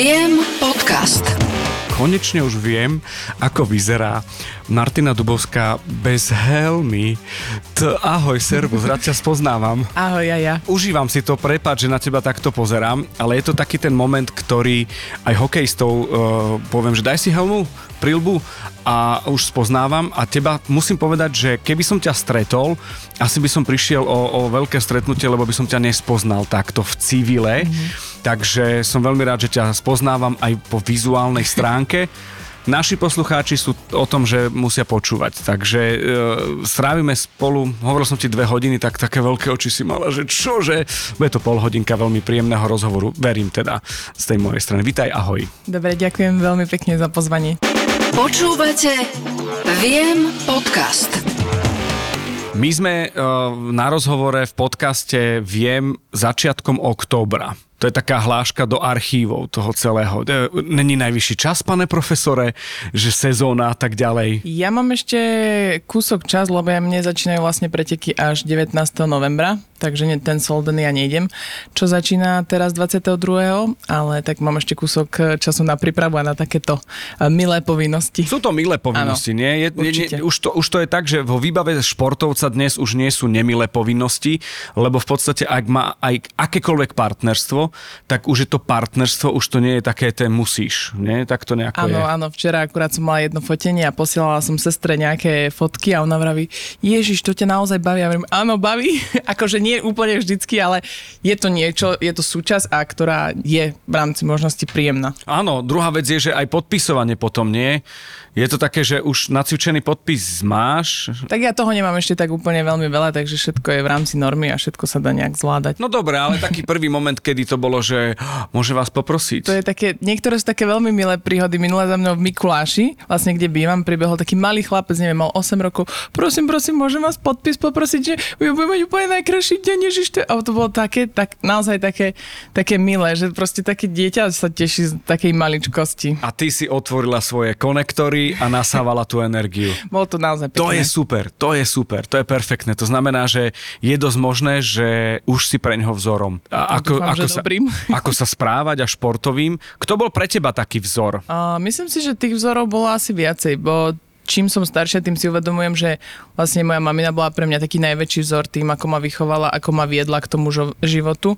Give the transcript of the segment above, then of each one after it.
Viem podcast. Konečne už viem, ako vyzerá Martina Dubovská bez helmy. T- ahoj, servus, rád ťa spoznávam. Ahoj, ja, ja. Užívam si to, prepáč, že na teba takto pozerám, ale je to taký ten moment, ktorý aj hokejistov uh, poviem, že daj si helmu, prilbu a už spoznávam a teba musím povedať, že keby som ťa stretol, asi by som prišiel o, o veľké stretnutie, lebo by som ťa nespoznal takto v civile. Mm-hmm. Takže som veľmi rád, že ťa spoznávam aj po vizuálnej stránke. Naši poslucháči sú o tom, že musia počúvať, takže e, strávime spolu, hovoril som ti dve hodiny, tak také veľké oči si mala, že čože, bude to pol hodinka veľmi príjemného rozhovoru, verím teda z tej mojej strany. Vítaj, ahoj. Dobre, ďakujem veľmi pekne za pozvanie. Počúvate Viem podcast. My sme uh, na rozhovore v podcaste Viem začiatkom októbra. To je taká hláška do archívov toho celého. E, není najvyšší čas, pane profesore, že sezóna a tak ďalej? Ja mám ešte kúsok čas, lebo ja mne začínajú vlastne preteky až 19. novembra, takže ten Solden ja nejdem, čo začína teraz 22. ale tak mám ešte kúsok času na prípravu a na takéto e, milé povinnosti. Sú to milé povinnosti, Áno, nie? Je, určite. nie, už, to, už to je tak, že vo výbave športovca dnes už nie sú nemilé povinnosti, lebo v podstate ak má aj akékoľvek partnerstvo, tak už je to partnerstvo, už to nie je také, ten musíš, nie? Tak to nejako Áno, je. áno, včera akurát som mala jedno fotenie a posielala som sestre nejaké fotky a ona vraví, Ježiš, to ťa naozaj baví. Ja hovorím, áno, baví. akože nie úplne vždycky, ale je to niečo, je to súčasť, a ktorá je v rámci možnosti príjemná. Áno, druhá vec je, že aj podpisovanie potom nie. Je to také, že už nacvičený podpis máš. Tak ja toho nemám ešte tak úplne veľmi veľa, takže všetko je v rámci normy a všetko sa dá nejak zvládať. No dobre, ale taký prvý moment, kedy to bolo, že "Ah, môže vás poprosiť. To je také, niektoré sú také veľmi milé príhody. Minulé za mnou v Mikuláši, vlastne kde bývam, pribehol taký malý chlapec, neviem, mal 8 rokov. Prosím, prosím, môžem vás podpis poprosiť, že budem mať úplne najkrajší deň, Ježiš. to je-" A to bolo také, tak, naozaj také, také milé, že proste také dieťa sa teší z takej maličkosti. A ty si otvorila svoje konektory a nasávala tú energiu. Bolo to naozaj pekné. To je super, to je super, to je perfektné. To znamená, že je dosť možné, že už si pre neho vzorom. A ako, dúfam, ako, sa, dobrým. ako sa správať a športovým. Kto bol pre teba taký vzor? Uh, myslím si, že tých vzorov bolo asi viacej, bo čím som staršia, tým si uvedomujem, že vlastne moja mamina bola pre mňa taký najväčší vzor tým, ako ma vychovala, ako ma viedla k tomu životu.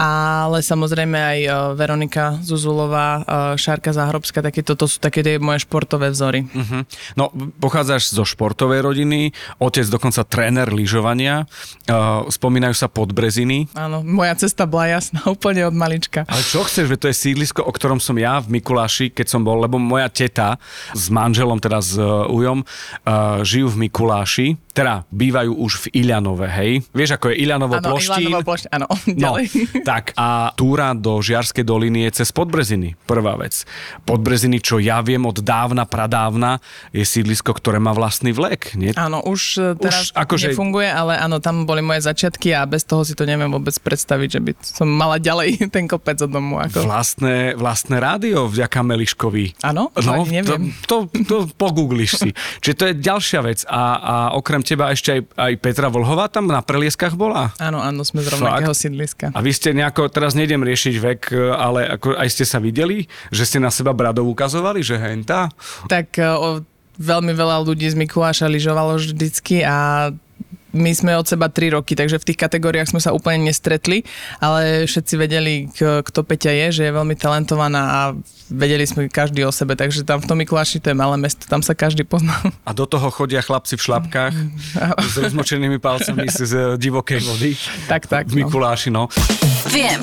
Ale samozrejme aj uh, Veronika Zuzulová, uh, Šárka Záhrobská, také toto sú také tie moje športové vzory. Uh-huh. No, pochádzaš zo športovej rodiny, otec dokonca tréner lyžovania, uh, spomínajú sa podbreziny. Áno, moja cesta bola jasná úplne od malička. Ale čo chceš, že to je sídlisko, o ktorom som ja v Mikuláši, keď som bol, lebo moja teta s manželom, teda s Ujom, uh, žijú v Mikuláši, teda bývajú už v Iľanove, hej? Vieš, ako je Iľanovo Áno, ploštín? Ilanova plošť, áno, No. Tak a túra do Žiarskej doliny je cez Podbreziny, prvá vec. Podbreziny, čo ja viem od dávna, pradávna, je sídlisko, ktoré má vlastný vlek, nie? Áno, už e, teraz Už akože- nefunguje, ale áno, tam boli moje začiatky a bez toho si to neviem vôbec predstaviť, že by som mala ďalej ten kopec od domu. Ako... Vlastné, vlastné rádio vďaka Meliškovi. Áno? No, neviem. to, to, to pogoogliš si. Čiže to je ďalšia vec. A, a okrem teba ešte aj, aj Petra Volhová tam na prelieskach bola? Áno, áno, sme z rovnakého sídliska. A vy ste nejako, teraz nejdem riešiť vek, ale ako aj ste sa videli, že ste na seba bradov ukazovali, že henta? Tak e, o, veľmi veľa ľudí z Mikuláša lyžovalo vždycky a my sme od seba 3 roky, takže v tých kategóriách sme sa úplne nestretli, ale všetci vedeli, kto Peťa je, že je veľmi talentovaná a vedeli sme každý o sebe, takže tam v tom Mikuláši to je malé mesto, tam sa každý pozná. A do toho chodia chlapci v šlapkách s rozmočenými palcami z, z divokej vody. Tak, tak, V no. Mikuláši, no. Viem.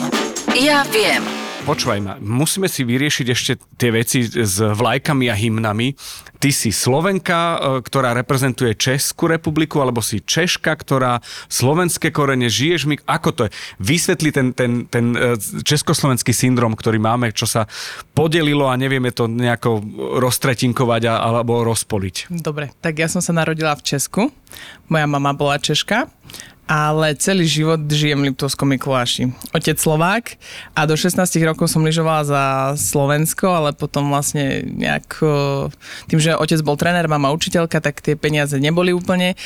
Ja viem. Počúvaj ma, musíme si vyriešiť ešte tie veci s vlajkami a hymnami. Ty si Slovenka, e, ktorá reprezentuje Českú republiku, alebo si Češka, ktorá slovenské korene, žiješ mi, ako to je? Vysvetli ten, ten, ten e, československý syndrom, ktorý máme, čo sa podelilo a nevieme to nejako roztretinkovať alebo rozpoliť. Dobre, tak ja som sa narodila v Česku, moja mama bola Češka ale celý život žijem v Liptovskom Mikuláši. Otec Slovák a do 16 rokov som lyžovala za Slovensko, ale potom vlastne nejak, eh, tým, že otec bol tréner, mama učiteľka, tak tie peniaze neboli úplne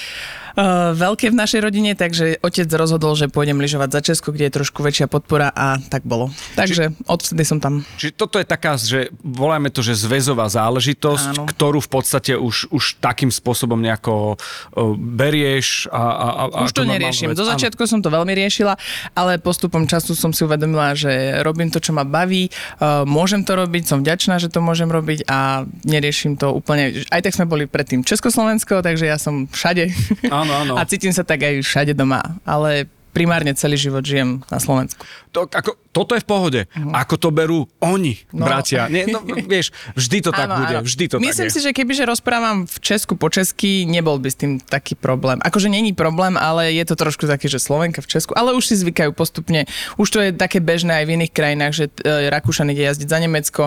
Uh, veľké v našej rodine, takže otec rozhodol, že pôjdem lyžovať za Česko, kde je trošku väčšia podpora a tak bolo. Takže Či... odvtedy som tam. Čiže toto je taká, že voláme to, že zväzová záležitosť, Áno. ktorú v podstate už, už takým spôsobom nejako uh, berieš a, a, a Už to neriešim. Do začiatku som to veľmi riešila, ale postupom času som si uvedomila, že robím to, čo ma baví, uh, môžem to robiť, som vďačná, že to môžem robiť a neriešim to úplne. Aj tak sme boli predtým Československo, takže ja som všade. Áno, áno. A cítim sa tak aj všade doma. Ale primárne celý život žijem na Slovensku. To, ako, toto je v pohode. Uh-huh. Ako to berú oni, no. bratia. Nie, no, vieš, vždy to tak áno, bude. Áno. Vždy to Myslím tak si, je. že kebyže rozprávam v Česku po česky, nebol by s tým taký problém. Akože není problém, ale je to trošku taký, že Slovenka v Česku, ale už si zvykajú postupne. Už to je také bežné aj v iných krajinách, že e, Rakúšan ide jazdiť za Nemecko.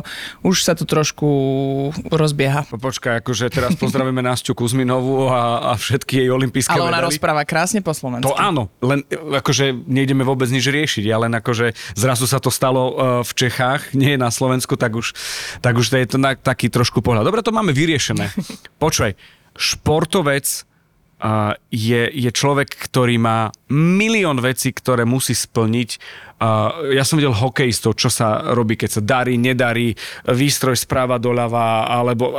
Už sa to trošku rozbieha. Počkaj, akože teraz pozdravíme Nasťu Kuzminovú a, a všetky jej olimpijské Ale ona medaily. rozpráva krásne po slovensky. To áno, len akože nejdeme vôbec nič riešiť, ale len akože zrazu sa to stalo uh, v Čechách, nie na Slovensku, tak už, tak už je to na, taký trošku pohľad. Dobre, to máme vyriešené. Počuj, športovec uh, je, je človek, ktorý má milión vecí, ktoré musí splniť. Ja som videl hokejistov, čo sa robí, keď sa darí, nedarí, výstroj správa doľava, alebo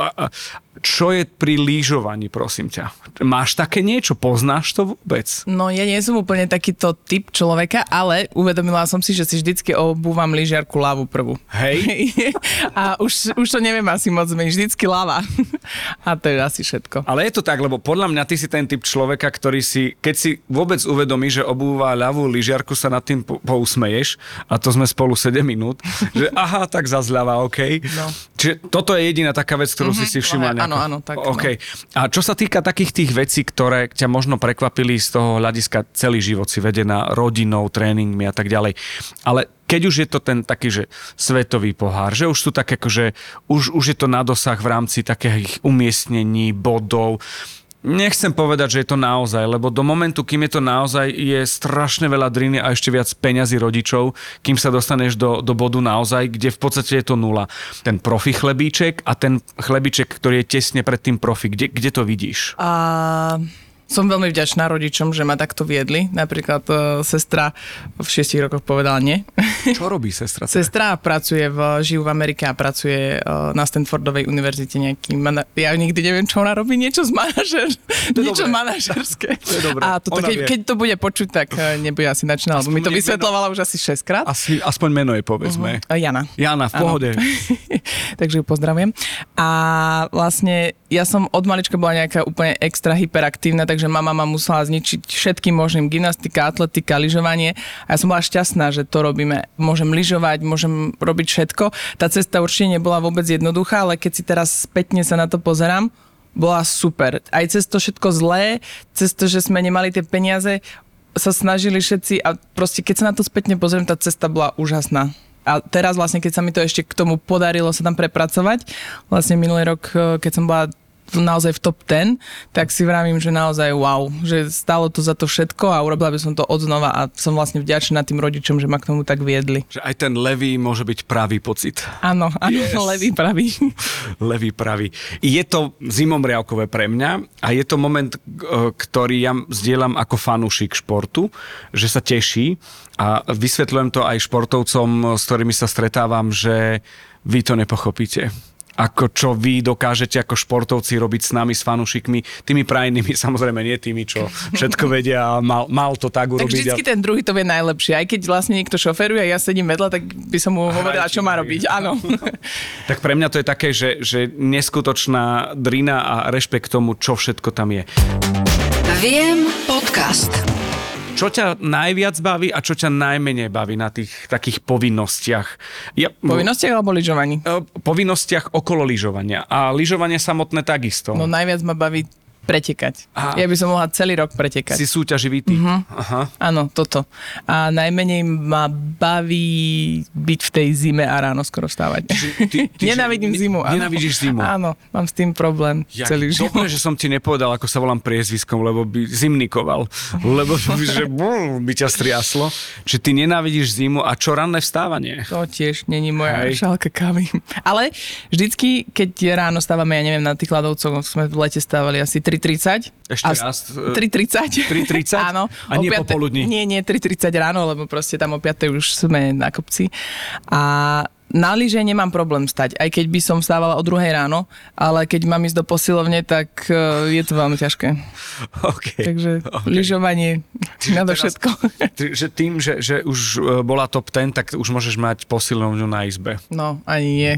čo je pri lyžovaní, prosím ťa? Máš také niečo? Poznáš to vôbec? No ja nie som úplne takýto typ človeka, ale uvedomila som si, že si vždycky obúvam lyžiarku ľavú prvú. Hej. A už, už to neviem asi moc zmeniť, vždycky ľava. A to je asi všetko. Ale je to tak, lebo podľa mňa ty si ten typ človeka, ktorý si, keď si vôbec uvedomí, že obúva ľavú lyžiarku, sa nad tým pousmeješ a to sme spolu 7 minút, že aha, tak zazľava, OK. No. Čiže toto je jediná taká vec, ktorú mm-hmm, si si všimla áno, áno, tak. Okay. No. A čo sa týka takých tých vecí, ktoré ťa možno prekvapili z toho hľadiska celý život si vedená rodinou, tréningmi a tak ďalej. Ale keď už je to ten taký, že svetový pohár, že už sú tak akože, už, už je to na dosah v rámci takých umiestnení, bodov, Nechcem povedať, že je to naozaj, lebo do momentu, kým je to naozaj, je strašne veľa driny a ešte viac peňazí rodičov, kým sa dostaneš do, do bodu naozaj, kde v podstate je to nula. Ten profi chlebíček a ten chlebíček, ktorý je tesne pred tým profi. Kde, kde to vidíš? Uh som veľmi vďačná rodičom, že ma takto viedli. Napríklad uh, sestra v šiestich rokoch povedala nie. Čo robí sestra? sestra pracuje v, žijú v Amerike a pracuje uh, na Stanfordovej univerzite nejaký, mana- ja nikdy neviem, čo ona robí, niečo z manažer, niečo dobré. manažerské. To je dobré. A toto, keď, keď, to bude počuť, tak uh, nebude asi načína, lebo mi to vysvetlovala meno... už asi 6 krát. Asi, aspoň meno je, povedzme. Uh-huh. Jana. Jana, v pohode. Takže ju pozdravujem. A vlastne ja som od malička bola nejaká úplne extra hyperaktívna, tak takže mama ma musela zničiť všetkým možným gymnastika, atletika, lyžovanie a ja som bola šťastná, že to robíme. Môžem lyžovať, môžem robiť všetko. Tá cesta určite nebola vôbec jednoduchá, ale keď si teraz spätne sa na to pozerám, bola super. Aj cez to všetko zlé, cez to, že sme nemali tie peniaze, sa snažili všetci a proste keď sa na to spätne pozriem, tá cesta bola úžasná. A teraz vlastne, keď sa mi to ešte k tomu podarilo sa tam prepracovať, vlastne minulý rok, keď som bola naozaj v top 10, tak si vravím, že naozaj wow, že stalo to za to všetko a urobila by som to odznova a som vlastne vďačná tým rodičom, že ma k tomu tak viedli. Že aj ten levý môže byť pravý pocit. Áno, áno, yes. levý pravý. levý pravý. Je to zimomriavkové pre mňa a je to moment, ktorý ja zdieľam ako fanúšik športu, že sa teší a vysvetľujem to aj športovcom, s ktorými sa stretávam, že vy to nepochopíte ako čo vy dokážete ako športovci robiť s nami, s fanúšikmi, tými prajnými, samozrejme nie tými, čo všetko vedia a mal, mal to tak urobiť. Tak vždycky ten druhý to vie najlepšie. Aj keď vlastne niekto šoferuje a ja sedím vedľa, tak by som mu hovorila, čo má robiť. Áno. tak pre mňa to je také, že, že neskutočná drina a rešpekt tomu, čo všetko tam je. Viem podcast. Čo ťa najviac baví a čo ťa najmenej baví na tých takých povinnostiach? Ja, povinnostiach alebo lyžovaní? E, povinnostiach okolo lyžovania. A lyžovanie samotné takisto. No najviac ma baví pretekať. Aha. Ja by som mohla celý rok pretekať. Si súťaživý typ. Uh-huh. Aha. Áno, toto. A najmenej ma baví byť v tej zime a ráno skoro vstávať. Ty, ty, Nenávidím zimu. Áno. Nenávidíš zimu? Áno, mám s tým problém ja, celý život. Dobre, že som ti nepovedal, ako sa volám priezviskom, lebo by zimnikoval. Lebo by, že bol, by ťa striaslo. Že ty nenávidíš zimu a čo ranné vstávanie? To tiež není moja Hej. šálka kávy. Ale vždycky, keď ráno stávame, ja neviem, na tých ľadovcoch sme v lete stávali asi 3 3.30. Ešte raz, e, 3.30. 3.30? Áno. A nie o popoludní? Nie, nie, 3.30 ráno, lebo proste tam o 5. už sme na kopci. A na lyže nemám problém stať, aj keď by som vstávala o druhej ráno, ale keď mám ísť do posilovne, tak e, je to veľmi ťažké. Okay. Takže okay. lyžovanie na to všetko. Že tým, že, že už e, bola top 10, tak už môžeš mať posilovňu na izbe. No, ani nie.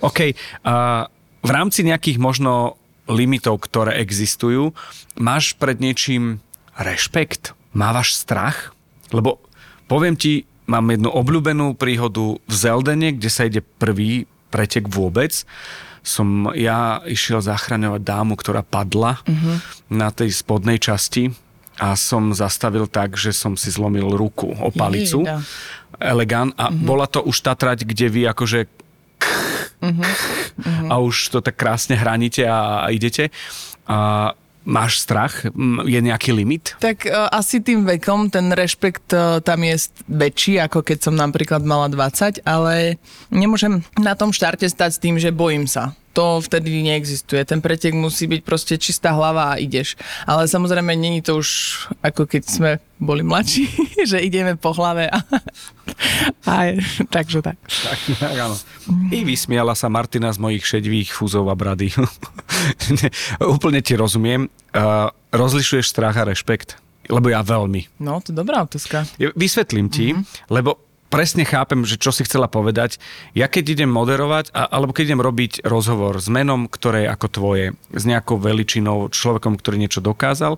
OK. A v rámci nejakých možno limitov, ktoré existujú, máš pred niečím rešpekt? Mávaš strach? Lebo poviem ti, mám jednu obľúbenú príhodu v Zeldene, kde sa ide prvý pretek vôbec. Som ja išiel zachraňovať dámu, ktorá padla uh-huh. na tej spodnej časti a som zastavil tak, že som si zlomil ruku o palicu. Jejda. Elegant. A uh-huh. bola to už tá trať, kde vy akože a už to tak krásne hraníte a, a idete. A máš strach? Je nejaký limit? Tak uh, asi tým vekom ten rešpekt uh, tam je väčší, ako keď som napríklad mala 20, ale nemôžem na tom štarte stať s tým, že bojím sa. To vtedy neexistuje. Ten pretek musí byť proste čistá hlava a ideš. Ale samozrejme, není to už ako keď sme boli mladší, že ideme po hlave a, a takže tak. Tak, áno. I vysmiala sa Martina z mojich šedivých fúzov a brady. Ne, Úplne ti rozumiem. Uh, rozlišuješ strach a rešpekt? Lebo ja veľmi. No, to je dobrá otázka. Vysvetlím ti, mm-hmm. lebo presne chápem, že čo si chcela povedať. Ja keď idem moderovať, a, alebo keď idem robiť rozhovor s menom, ktoré je ako tvoje, s nejakou veličinou, človekom, ktorý niečo dokázal,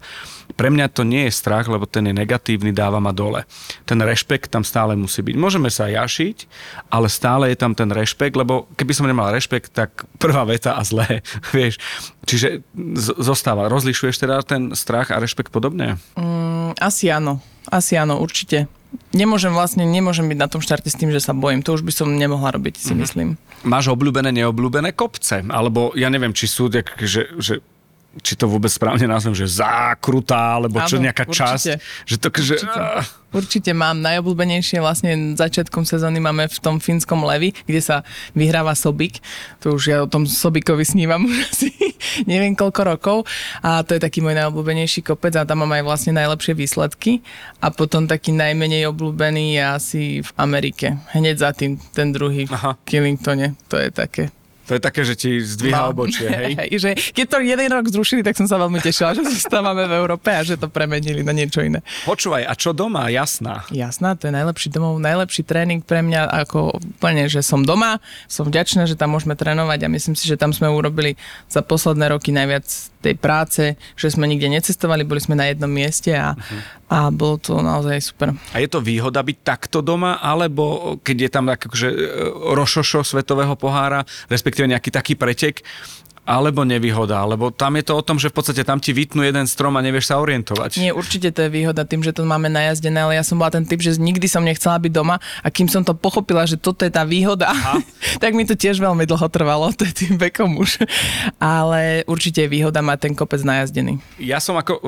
pre mňa to nie je strach, lebo ten je negatívny, dáva ma dole. Ten rešpekt tam stále musí byť. Môžeme sa jašiť, ale stále je tam ten rešpekt, lebo keby som nemal rešpekt, tak prvá veta a zlé, vieš. Čiže z- zostáva. Rozlišuješ teda ten strach a rešpekt podobne? Mm, asi áno. Asi áno, určite. Nemôžem vlastne, nemôžem byť na tom štarte s tým, že sa bojím. To už by som nemohla robiť, si myslím. Máš obľúbené, neobľúbené kopce? Alebo ja neviem, či sú, že, že či to vôbec správne nazvem, že zákrutá, alebo čo nejaká určite. časť. Že to, že, Určite. ah, Určite mám. Najobľúbenejšie vlastne začiatkom sezóny máme v tom fínskom Levi, kde sa vyhráva Sobik. To už ja o tom Sobikovi snívam už asi neviem koľko rokov. A to je taký môj najobľúbenejší kopec a tam mám aj vlastne najlepšie výsledky. A potom taký najmenej obľúbený je asi v Amerike. Hneď za tým ten druhý Aha. Killingtone. To je také to je také, že ti zdvíha obočie, hej? že keď to jeden rok zrušili, tak som sa veľmi tešila, že zostávame v Európe a že to premenili na niečo iné. Počúvaj, a čo doma? Jasná. Jasná, to je najlepší domov, najlepší tréning pre mňa, ako úplne, že som doma, som vďačná, že tam môžeme trénovať a myslím si, že tam sme urobili za posledné roky najviac tej práce, že sme nikde necestovali, boli sme na jednom mieste a, a bolo to naozaj super. A je to výhoda byť takto doma, alebo keď je tam akože e, rošošo svetového pohára, respektíve nejaký taký pretek, alebo nevýhoda, lebo tam je to o tom, že v podstate tam ti vytnú jeden strom a nevieš sa orientovať. Nie, určite to je výhoda tým, že to máme najazdené, ale ja som bola ten typ, že nikdy som nechcela byť doma a kým som to pochopila, že toto je tá výhoda, tak mi to tiež veľmi dlho trvalo, to je tým vekom už. Ale určite je výhoda mať ten kopec najazdený. Ja som ako uh,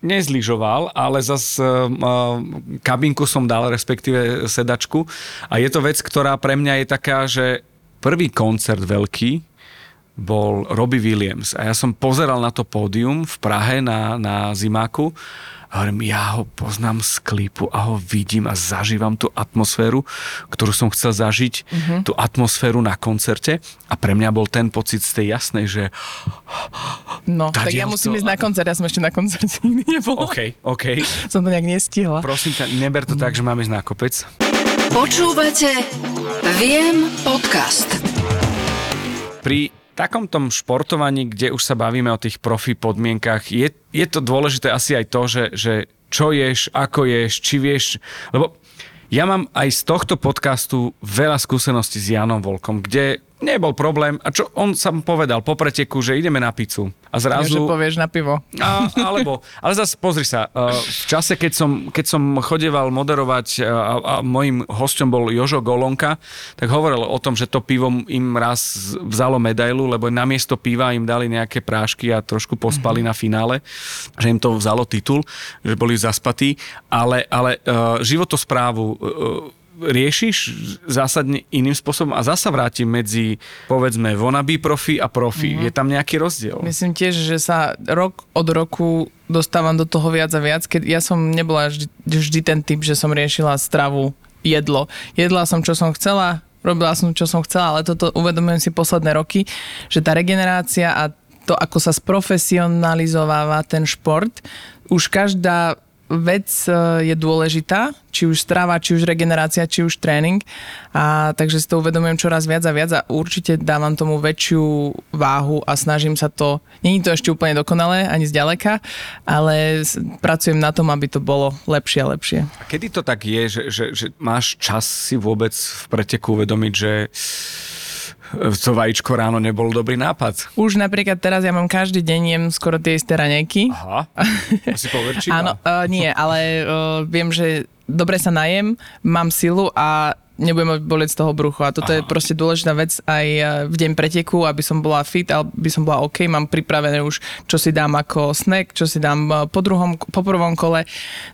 nezlyžoval, ale zas uh, kabinku som dal, respektíve sedačku. A je to vec, ktorá pre mňa je taká, že prvý koncert veľký bol Robbie Williams. A ja som pozeral na to pódium v Prahe na, na zimáku a hovorím, ja ho poznám z klipu a ho vidím a zažívam tú atmosféru, ktorú som chcel zažiť, uh-huh. tú atmosféru na koncerte a pre mňa bol ten pocit z tej jasnej, že No, tak ja musím to- ísť na koncert, ja som ešte na koncerte nikdy nebola. OK, OK, Som to nejak nestihla. prosím ťa, neber to tak, že máme ísť na kopec. Počúvate Viem podcast. Pri takom tom športovaní, kde už sa bavíme o tých profi podmienkach, je, je to dôležité asi aj to, že, že čo ješ, ako ješ, či vieš, lebo ja mám aj z tohto podcastu veľa skúseností s Janom Volkom, kde nebol problém. A čo on sa povedal po preteku, že ideme na pizzu. A Ja, že zrazu... povieš na pivo. A, alebo, ale zase pozri sa, uh, v čase, keď som, keď som chodeval moderovať uh, a, a môjim hosťom bol Jožo Golonka, tak hovoril o tom, že to pivo im raz vzalo medailu, lebo namiesto piva im dali nejaké prášky a trošku pospali mm-hmm. na finále, že im to vzalo titul, že boli zaspatí, ale, ale uh, životosprávu riešiš zásadne iným spôsobom a zasa vrátim medzi, povedzme, wannabe profi a profi. Mm-hmm. Je tam nejaký rozdiel? Myslím tiež, že sa rok od roku dostávam do toho viac a viac, keď ja som nebola vždy, vždy ten typ, že som riešila stravu, jedlo. Jedla som, čo som chcela, robila som, čo som chcela, ale toto uvedomujem si posledné roky, že tá regenerácia a to, ako sa sprofesionalizováva ten šport, už každá vec e, je dôležitá, či už strava, či už regenerácia, či už tréning. A takže si to uvedomujem čoraz viac a viac a určite dávam tomu väčšiu váhu a snažím sa to, není to ešte úplne dokonalé, ani zďaleka, ale pracujem na tom, aby to bolo lepšie a lepšie. A kedy to tak je, že, že, že máš čas si vôbec v preteku uvedomiť, že to vajíčko ráno nebol dobrý nápad. Už napríklad teraz ja mám každý deň jem skoro tie isté ranejky. Aha, asi poverčí. Áno, uh, nie, ale uh, viem, že dobre sa najem, mám silu a nebudem bolieť z toho bruchu. A toto Aha. je proste dôležitá vec aj e, v deň preteku, aby som bola fit, aby som bola OK. Mám pripravené už, čo si dám ako snack, čo si dám po, druhom, po prvom kole.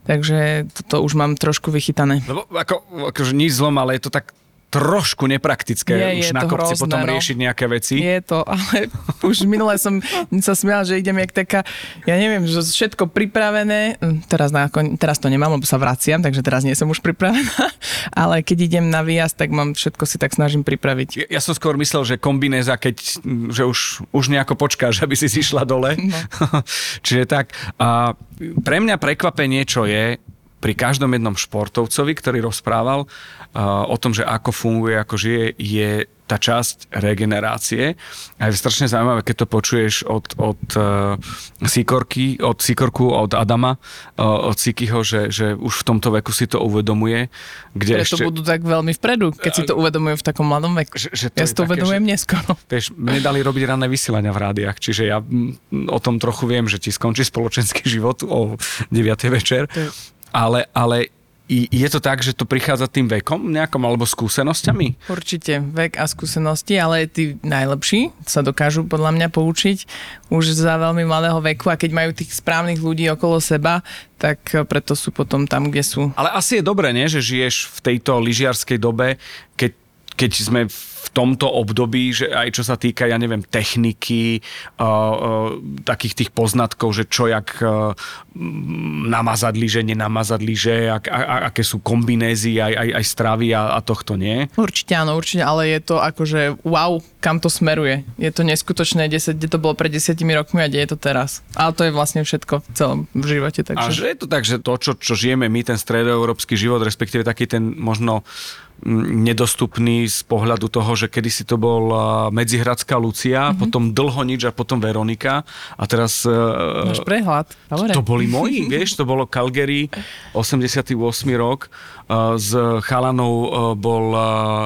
Takže toto už mám trošku vychytané. Lebo ako, akože nič zlom, ale je to tak trošku nepraktické je, už je na kopci hrozné, potom no. riešiť nejaké veci. Je to, ale už minule som sa smiala, že idem jak taká, ja neviem, že všetko pripravené, hm, teraz, na, teraz to nemám, lebo sa vraciam, takže teraz nie som už pripravená, ale keď idem na výjazd, tak mám všetko si tak snažím pripraviť. Ja, ja som skôr myslel, že kombinéza, keď, že už, už nejako počkáš, aby si si šla dole. No. Čiže tak, a pre mňa prekvapenie, čo je, pri každom jednom športovcovi, ktorý rozprával uh, o tom, že ako funguje, ako žije, je tá časť regenerácie. A je strašne zaujímavé, keď to počuješ od, od uh, Sikorky, od Sikorku, od Adama, uh, od Sikyho, že, že už v tomto veku si to uvedomuje. Kde Preto ešte... budú tak veľmi vpredu, keď si to uvedomujú v takom mladom veku. Že, že to ja si to uvedomujem že, neskoro. Vieš, mne dali robiť ranné vysielania v rádiách, čiže ja o tom trochu viem, že ti skončí spoločenský život o 9. večer. To je ale, ale je to tak, že to prichádza tým vekom nejakom alebo skúsenosťami? Určite, vek a skúsenosti, ale tí najlepší sa dokážu podľa mňa poučiť už za veľmi malého veku a keď majú tých správnych ľudí okolo seba, tak preto sú potom tam, kde sú. Ale asi je dobré, nie, že žiješ v tejto lyžiarskej dobe, keď, keď sme v tomto období, že aj čo sa týka, ja neviem, techniky, takých tých poznatkov, že čo jak namazať lyže, nenamazať lyže, ak, a, a, aké sú kombinézy aj, aj, aj stravy a, a tohto nie? Určite áno, určite, ale je to akože wow, kam to smeruje. Je to neskutočné, 10, kde to bolo pred desiatimi rokmi a kde je to teraz. Ale to je vlastne všetko v celom v živote. Takže... A že je to tak, že to, čo, čo žijeme my, ten stredoeurópsky život, respektíve taký ten možno nedostupný z pohľadu toho, že kedysi to bol Medzihradská Lucia, mm-hmm. potom Dlho nič a potom Veronika a teraz... Máš prehľad. Dobre. To boli moji, vieš, to bolo Calgary, 88. rok, s chalanou bol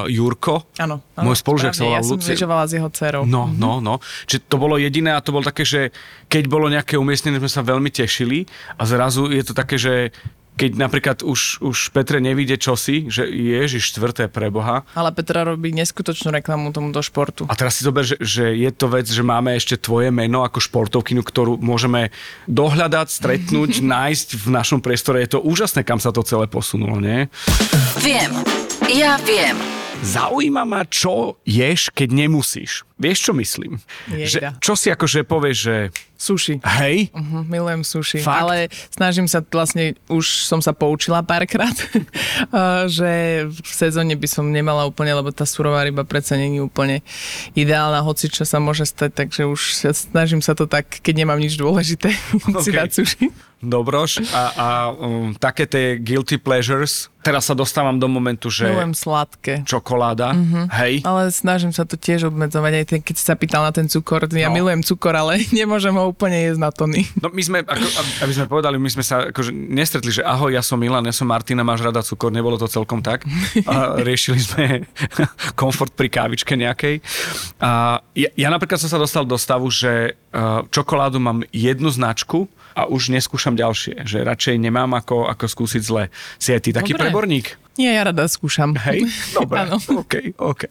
Jurko. Áno. Môj spolužiak sa volal Ja som s jeho dcerou. No, mm-hmm. no, no. Čiže to bolo jediné a to bolo také, že keď bolo nejaké umiestnenie, sme sa veľmi tešili a zrazu je to také, že keď napríklad už, už Petre nevíde čosi, že Ježiš štvrté pre Boha. Ale Petra robí neskutočnú reklamu tomuto športu. A teraz si zober, že, že je to vec, že máme ešte tvoje meno ako športovkynu, ktorú môžeme dohľadať, stretnúť, nájsť v našom priestore. Je to úžasné, kam sa to celé posunulo, nie? Viem. Ja viem. Zaujíma ma, čo ješ, keď nemusíš. Vieš, čo myslím? Že, čo si akože povieš, že Sushi. Hej? Uh-huh, milujem sushi. Fakt? Ale snažím sa, vlastne už som sa poučila párkrát, že v sezóne by som nemala úplne, lebo tá surová ryba predsa není úplne ideálna, hoci čo sa môže stať, takže už snažím sa to tak, keď nemám nič dôležité, okay. si dať sushi. Dobroš. A, a um, také tie guilty pleasures, teraz sa dostávam do momentu, že... Milujem sladké. Čokoláda, uh-huh. hej? Ale snažím sa to tiež obmedzovať, aj ten, keď si sa pýtal na ten cukor, ja no. milujem cukor, ale nemôžem ho úplne jesť na tony. No my sme, ako, aby sme povedali, my sme sa akože nestretli, že ahoj, ja som Milan, ja som Martina, máš rada cukor, nebolo to celkom tak. A riešili sme komfort pri kávičke nejakej. A ja, ja napríklad som sa dostal do stavu, že čokoládu mám jednu značku a už neskúšam ďalšie, že radšej nemám ako, ako skúsiť zle. Si aj ty taký Dobre. preborník? Nie, ja rada skúšam. Hej, dobre, OK, OK.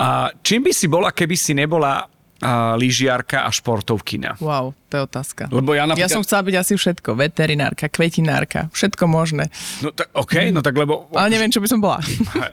A čím by si bola, keby si nebola a, lyžiarka a športovkina? Wow, to je otázka. Lebo ja Ja napríklad... som chcela byť asi všetko. Veterinárka, kvetinárka, všetko možné. No tak, OK, no tak lebo... Ale neviem, čo by som bola.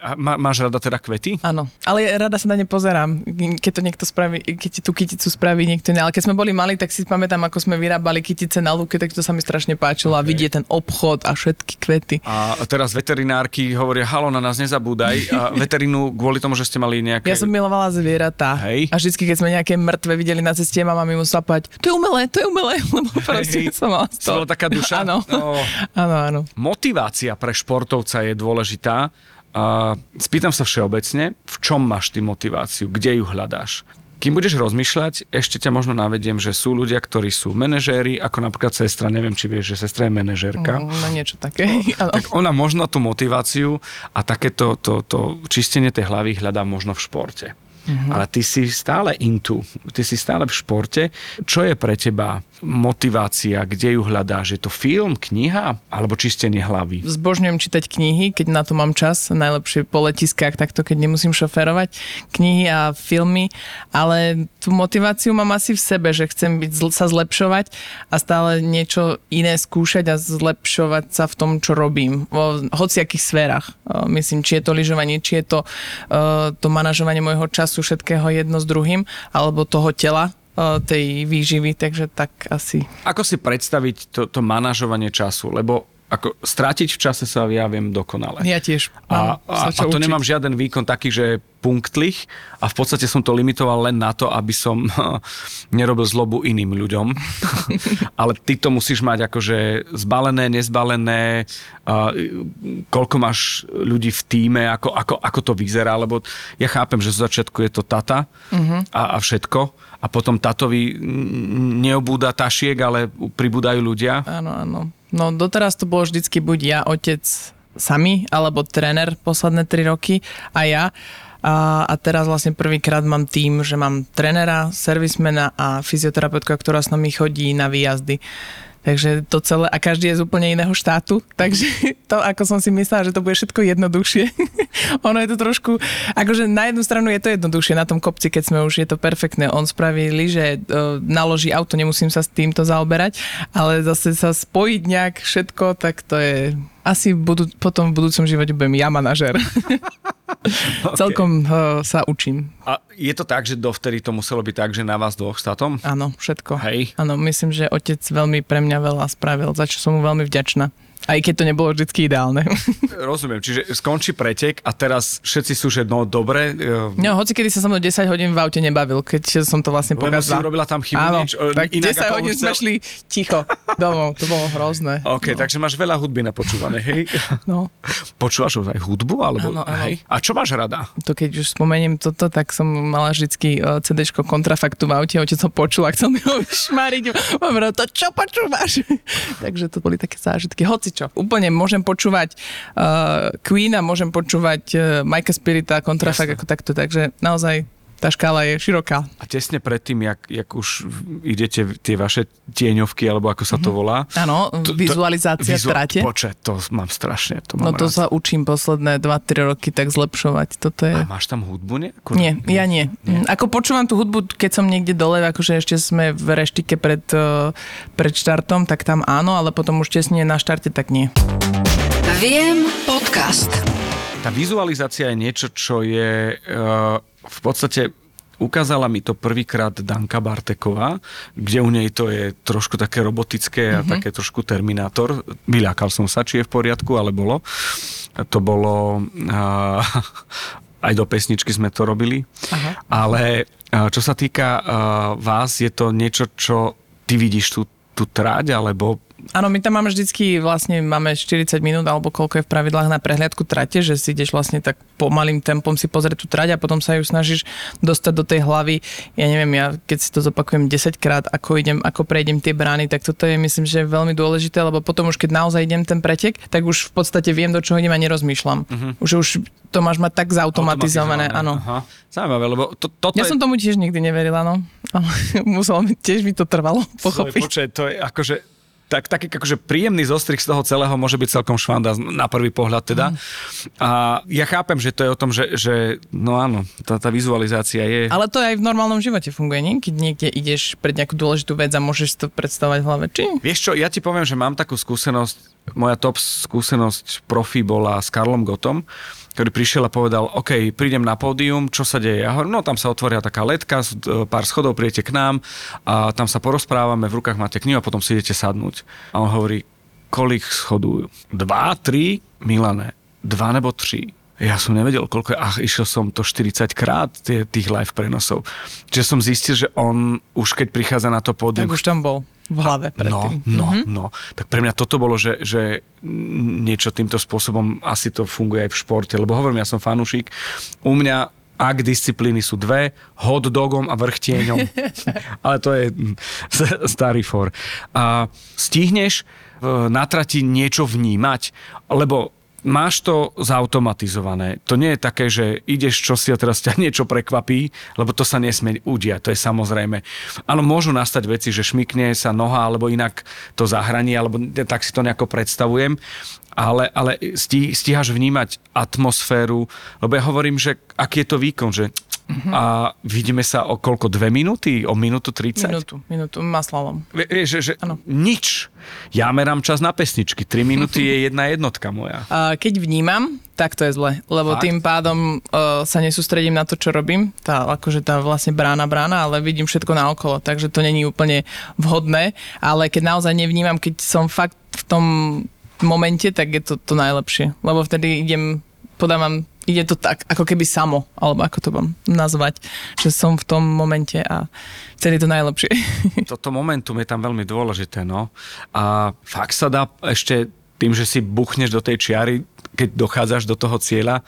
A, má, máš rada teda kvety? Áno, ale rada sa na ne pozerám, keď to niekto spraví, keď tú kyticu spraví niekto iný. Ale keď sme boli mali, tak si pamätám, ako sme vyrábali kytice na lúke, tak to sa mi strašne páčilo okay. a vidieť ten obchod a všetky kvety. A teraz veterinárky hovoria, halo, na nás nezabúdaj. A veterínu kvôli tomu, že ste mali nejaké... Ja som milovala zvieratá. Hej. A vždy, keď sme nejaké mŕtve videli na ceste, mama mi musela povedať, to je umelé, to je umelé, lebo proste Hej. som mala z toho. taká duša? Áno. No. áno, áno. Motivácia pre športovca je dôležitá. A spýtam sa všeobecne, v čom máš ty motiváciu? Kde ju hľadáš? Kým budeš rozmýšľať, ešte ťa možno navediem, že sú ľudia, ktorí sú manažéri, ako napríklad sestra, neviem, či vieš, že sestra je manažérka. No niečo také. áno. Tak ona možno tú motiváciu a takéto to, to čistenie tej hlavy hľadá možno v športe. Uh-huh. Ale ty si stále intu, ty si stále v športe. Čo je pre teba motivácia, kde ju hľadáš? Je to film, kniha alebo čistenie hlavy? Zbožňujem čítať knihy, keď na to mám čas, najlepšie po letiskách, takto keď nemusím šoferovať, knihy a filmy, ale tú motiváciu mám asi v sebe, že chcem byť, sa zlepšovať a stále niečo iné skúšať a zlepšovať sa v tom, čo robím, vo hociakých sférach. Myslím, či je to lyžovanie, či je to to manažovanie môjho času, všetkého jedno s druhým, alebo toho tela, o, tej výživy, takže tak asi Ako si predstaviť to, to manažovanie času? Lebo ako strátiť v čase sa ja viem dokonale. ja tiež A, a, a to učiť. nemám žiaden výkon taký, že punktlich a v podstate som to limitoval len na to, aby som nerobil zlobu iným ľuďom. Ale ty to musíš mať akože zbalené, nezbalené, a, koľko máš ľudí v týme, ako, ako, ako to vyzerá, lebo ja chápem, že zo začiatku je to tata a, a všetko a potom tatovi neobúda tašiek, ale pribúdajú ľudia. Áno, áno. No doteraz to bolo vždycky buď ja, otec sami, alebo tréner posledné tri roky a ja. A, a teraz vlastne prvýkrát mám tým, že mám trénera, servismena a fyzioterapeutka, ktorá s nami chodí na výjazdy. Takže to celé, a každý je z úplne iného štátu, takže to, ako som si myslela, že to bude všetko jednoduchšie. ono je to trošku, akože na jednu stranu je to jednoduchšie na tom kopci, keď sme už, je to perfektné. On spraví lyže, e, naloží auto, nemusím sa s týmto zaoberať, ale zase sa spojiť nejak všetko, tak to je asi budú, potom v budúcom živote budem ja manažer. Okay. Celkom uh, sa učím. A je to tak, že dovtedy to muselo byť tak, že na vás dvoch s? Áno, všetko. Hej. Áno, myslím, že otec veľmi pre mňa veľa spravil, za čo som mu veľmi vďačná. Aj keď to nebolo vždy ideálne. Rozumiem, čiže skončí pretek a teraz všetci sú, že no dobre, e, No, hoci kedy sa so mnou 10 hodín v aute nebavil, keď som to vlastne lebo pokazala. robila tam chybu Áno, nič, e, tak inak 10 ako on hodín sme šli ticho domov, to bolo hrozné. OK, no. takže máš veľa hudby napočúvané, hej? No, Počúvaš aj hudbu? Alebo, Áno, áno. Hej? A čo máš rada? to keď už spomeniem toto, tak som mala vždycky uh, CD-ško kontrafaktu v aute, otec ho počul a chcel mi ho šmariť. Mám to čo počúvaš? Takže to boli také zážitky. Hoci čo. Úplne môžem počúvať uh, Queen a môžem počúvať uh, Mike Spirita kontrafakt ako takto. Takže naozaj tá škála je široká. A tesne predtým, jak, jak už idete tie vaše tieňovky, alebo ako sa to volá. Áno, to- vizualizácia vizu- trate. Počet, to mám strašne, to No mám to rád. sa učím posledné 2-3 roky tak zlepšovať. Toto je... A máš tam hudbu nejakú? Nie, ja nie. nie. Ako počúvam tú hudbu, keď som niekde dole, akože ešte sme v reštike pred, eh, pred štartom, tak tam áno, ale potom už tesne na štarte, tak nie. Viem podcast. Tá vizualizácia je niečo, čo je uh, v podstate ukázala mi to prvýkrát Danka Barteková, kde u nej to je trošku také robotické a mm-hmm. také trošku Terminátor. Vyľakal som sa, či je v poriadku, ale bolo. To bolo... Uh, aj do pesničky sme to robili. Aha. Ale uh, čo sa týka uh, vás, je to niečo, čo ty vidíš tú, tú tráť, alebo Áno, my tam máme vždycky, vlastne máme 40 minút alebo koľko je v pravidlách na prehliadku trate, že si ideš vlastne tak pomalým tempom si pozrieť tú trať a potom sa ju snažíš dostať do tej hlavy. Ja neviem, ja keď si to zopakujem 10 krát, ako idem, ako prejdem tie brány, tak toto je myslím, že veľmi dôležité, lebo potom už keď naozaj idem ten pretek, tak už v podstate viem, do čoho idem a nerozmýšľam. Uh-huh. Už, už to máš mať tak zautomatizované, áno. Aha. Zaujímavé, lebo to, toto Ja je... som tomu tiež nikdy neverila, no. Ale muselo mi, tiež mi to trvalo pochopiť. Počkaj, to je akože tak, taký akože príjemný zostrih z toho celého môže byť celkom švanda na prvý pohľad teda. Mm. A ja chápem, že to je o tom, že, že no áno, tá, tá vizualizácia je... Ale to aj v normálnom živote funguje, nie? Keď niekde ideš pred nejakú dôležitú vec a môžeš to predstavovať v hlave, či? Vieš čo, ja ti poviem, že mám takú skúsenosť, moja top skúsenosť profi bola s Karlom Gotom, ktorý prišiel a povedal, OK, prídem na pódium, čo sa deje? Ja hovorím, no tam sa otvoria taká letka, e, pár schodov, príjete k nám a tam sa porozprávame, v rukách máte knihu a potom si idete sadnúť. A on hovorí, kolik schodujú? Dva, tri? Milané, dva nebo tři? Ja som nevedel, koľko je, ach, išiel som to 40 krát tie, tých live prenosov. Čiže som zistil, že on už keď prichádza na to pódium... Tak už tam bol v hlave predtým. No, no, mm-hmm. no. Tak pre mňa toto bolo, že, že niečo týmto spôsobom asi to funguje aj v športe, lebo hovorím, ja som fanúšik. U mňa ak disciplíny sú dve, hot dogom a vrchtieňom. Ale to je starý for. A stihneš na trati niečo vnímať, lebo máš to zautomatizované. To nie je také, že ideš čo si a teraz ťa niečo prekvapí, lebo to sa nesmie udiať, to je samozrejme. Áno, môžu nastať veci, že šmikne sa noha, alebo inak to zahranie, alebo tak si to nejako predstavujem, ale, ale stí, stíhaš vnímať atmosféru, lebo ja hovorím, že aký je to výkon, že Uh-huh. A vidíme sa o koľko? Dve minúty? O minútu 30? Minútu, minútu, maslalom. Vieš, že, že nič. Ja merám čas na pesničky. 3 minúty je jedna jednotka moja. A keď vnímam, tak to je zle. Lebo Fakt? tým pádom uh, sa nesústredím na to, čo robím. Tá, akože tá vlastne brána, brána, ale vidím všetko naokolo. Takže to není úplne vhodné. Ale keď naozaj nevnímam, keď som fakt v tom momente, tak je to to najlepšie. Lebo vtedy idem, podávam ide to tak, ako keby samo, alebo ako to mám nazvať, že som v tom momente a vtedy to najlepšie. Toto momentum je tam veľmi dôležité, no. A fakt sa dá ešte tým, že si buchneš do tej čiary, keď dochádzaš do toho cieľa,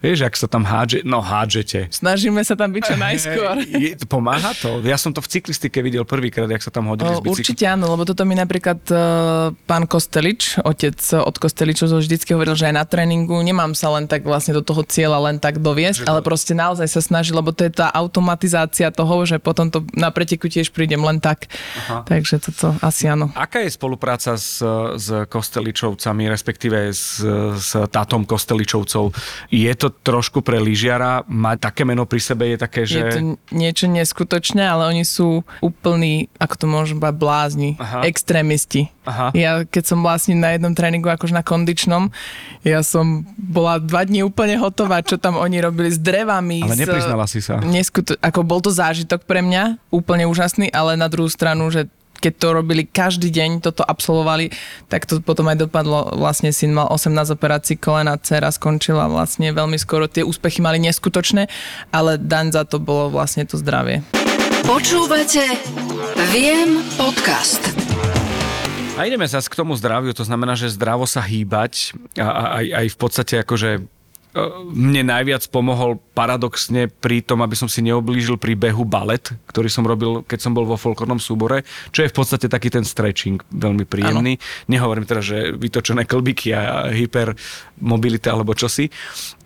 Vieš, ak sa tam hádže, no hádžete. Snažíme sa tam byť čo najskôr. Je, pomáha to? Ja som to v cyklistike videl prvýkrát, jak sa tam hodili o, z Určite áno, lebo toto mi napríklad uh, pán Kostelič, otec od Kosteličov, vždycky hovoril, že aj na tréningu nemám sa len tak vlastne do toho cieľa len tak doviesť, že ale proste naozaj sa snaží, lebo to je tá automatizácia toho, že potom to na preteku tiež prídem len tak. Aha. Takže toto asi áno. Aká je spolupráca s, s Kosteličovcami, respektíve s, s tátom Kosteličovcov? Je to trošku pre lyžiara mať také meno pri sebe je také, že... Je to niečo neskutočné, ale oni sú úplní, ako to môžem povedať, blázni, Aha. extrémisti. Aha. Ja keď som vlastne na jednom tréningu, akož na kondičnom, ja som bola dva dní úplne hotová, čo tam oni robili s drevami. Ale nepriznala si sa. Neskuto- ako bol to zážitok pre mňa, úplne úžasný, ale na druhú stranu, že keď to robili každý deň, toto absolvovali, tak to potom aj dopadlo. Vlastne syn mal 18 operácií kolena, dcera skončila vlastne veľmi skoro. Tie úspechy mali neskutočné, ale daň za to bolo vlastne to zdravie. Počúvate Viem podcast. A ideme zase k tomu zdraviu, to znamená, že zdravo sa hýbať a aj, aj v podstate akože mne najviac pomohol paradoxne pri tom, aby som si neoblížil pri behu balet, ktorý som robil, keď som bol vo folklornom súbore, čo je v podstate taký ten stretching, veľmi príjemný. Ano. Nehovorím teda, že vytočené klbiky a hypermobilita alebo čosi.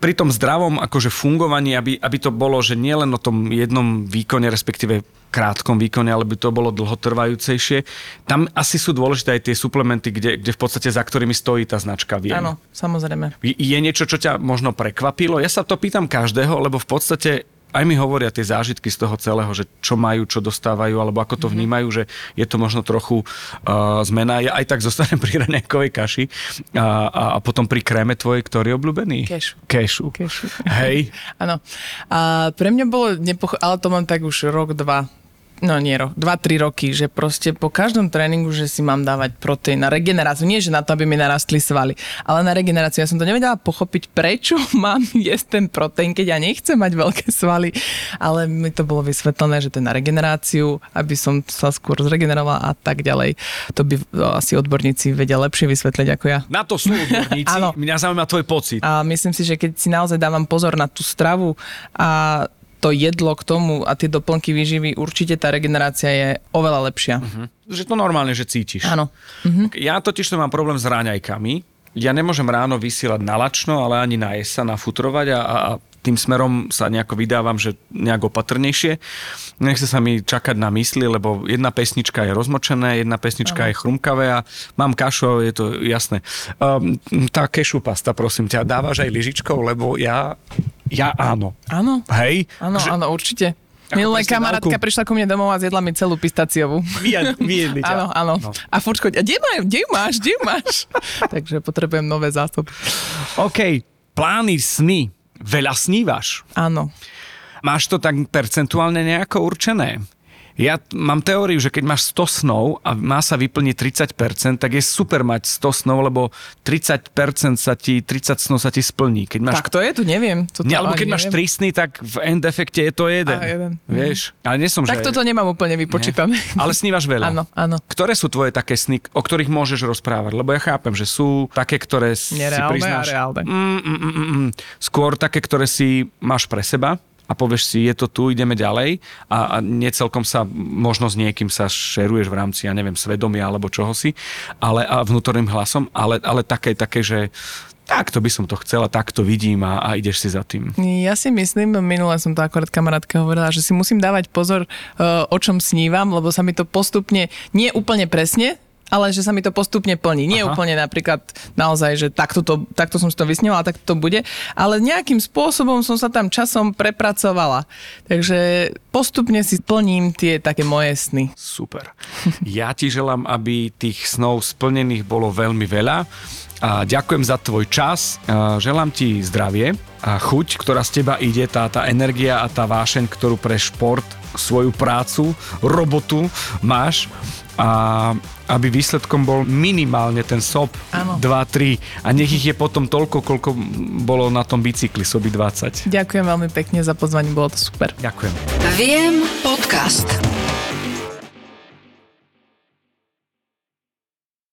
Pri tom zdravom akože fungovaní, aby, aby to bolo, že nielen o tom jednom výkone, respektíve krátkom výkone, ale by to bolo dlhotrvajúcejšie. Tam asi sú dôležité aj tie suplementy, kde, kde v podstate za ktorými stojí tá značka Viem. Áno, samozrejme. Je, je niečo, čo ťa možno prekvapilo? Ja sa to pýtam každého, lebo v podstate aj mi hovoria tie zážitky z toho celého, že čo majú, čo dostávajú, alebo ako to mm-hmm. vnímajú, že je to možno trochu uh, zmena. Ja aj tak zostanem pri raňajkovej kaši a, a, a potom pri kréme tvojej, ktorý je obľúbený? Kešu. Kešu. Kešu. Hej. Áno. A pre mňa bolo nepoch... ale to mám tak už rok, dva no nie rok, 2-3 roky, že proste po každom tréningu, že si mám dávať proteín na regeneráciu. Nie, že na to, aby mi narastli svaly, ale na regeneráciu. Ja som to nevedela pochopiť, prečo mám jesť ten proteín, keď ja nechcem mať veľké svaly, ale mi to bolo vysvetlené, že to je na regeneráciu, aby som sa skôr zregenerovala a tak ďalej. To by asi odborníci vedia lepšie vysvetliť ako ja. Na to sú odborníci. Mňa zaujíma tvoj pocit. A myslím si, že keď si naozaj dávam pozor na tú stravu a to jedlo k tomu a tie doplnky výživy, určite tá regenerácia je oveľa lepšia. Uh-huh. Že to normálne, že cítiš. Áno. Uh-huh. Ja totiž to mám problém s ráňajkami. Ja nemôžem ráno vysielať na lačno, ale ani na jesť sa, nafutrovať a, a tým smerom sa nejako vydávam, že nejak opatrnejšie. Nechce sa mi čakať na mysli, lebo jedna pesnička je rozmočené, jedna pesnička Aha. je chrumkavé a mám kašu, je to jasné. Um, tá kešu pasta, prosím ťa, dávaš aj lyžičkou, lebo ja, ja áno. Áno? Hej? Áno, že... áno, určite. Minulé kamarátka prišla ku mne domov a zjedla mi celú pistaciovú. Vyjedli ťa. Áno, áno. No. A furčko, a kde, maj, kde máš, kde máš? Takže potrebujem nové zásoby. OK, plány, sny. Veľa snívaš. Áno. Máš to tak percentuálne nejako určené? Ja mám teóriu, že keď máš 100 snov a má sa vyplniť 30%, tak je super mať 100 snov, lebo 30% sa ti, 30 snov sa ti splní. Keď máš, tak to je, tu neviem. To ne, alebo keď neviem. máš 3 sny, tak v end efekte je to jeden. A, jeden. Vieš? Ale nie som, tak že... toto nemám úplne vypočítané. Ale snívaš veľa. Áno, áno. Ktoré sú tvoje také sny, o ktorých môžeš rozprávať? Lebo ja chápem, že sú také, ktoré Nereálne si priznáš... A reálne. Mm, mm, mm, mm, mm. Skôr také, ktoré si máš pre seba a povieš si, je to tu, ideme ďalej a, a necelkom sa, možno s niekým sa šeruješ v rámci, ja neviem, svedomia alebo čoho si, ale a vnútorným hlasom, ale, ale také, také, že takto by som to chcela, takto vidím a, a ideš si za tým. Ja si myslím, minule som to akorát kamarátka hovorila, že si musím dávať pozor, uh, o čom snívam, lebo sa mi to postupne, nie úplne presne, ale že sa mi to postupne plní. Nie Aha. úplne napríklad naozaj, že takto, to, takto som si to vysnívala, tak to bude, ale nejakým spôsobom som sa tam časom prepracovala. Takže postupne si plním tie také moje sny. Super. Ja ti želám, aby tých snov splnených bolo veľmi veľa. A ďakujem za tvoj čas, želám ti zdravie a chuť, ktorá z teba ide, tá, tá energia a tá vášeň, ktorú pre šport, svoju prácu, robotu máš a aby výsledkom bol minimálne ten SOP 2-3 a nech ich je potom toľko, koľko bolo na tom bicykli SOBI 20. Ďakujem veľmi pekne za pozvanie, bolo to super. Ďakujem. Viem podcast.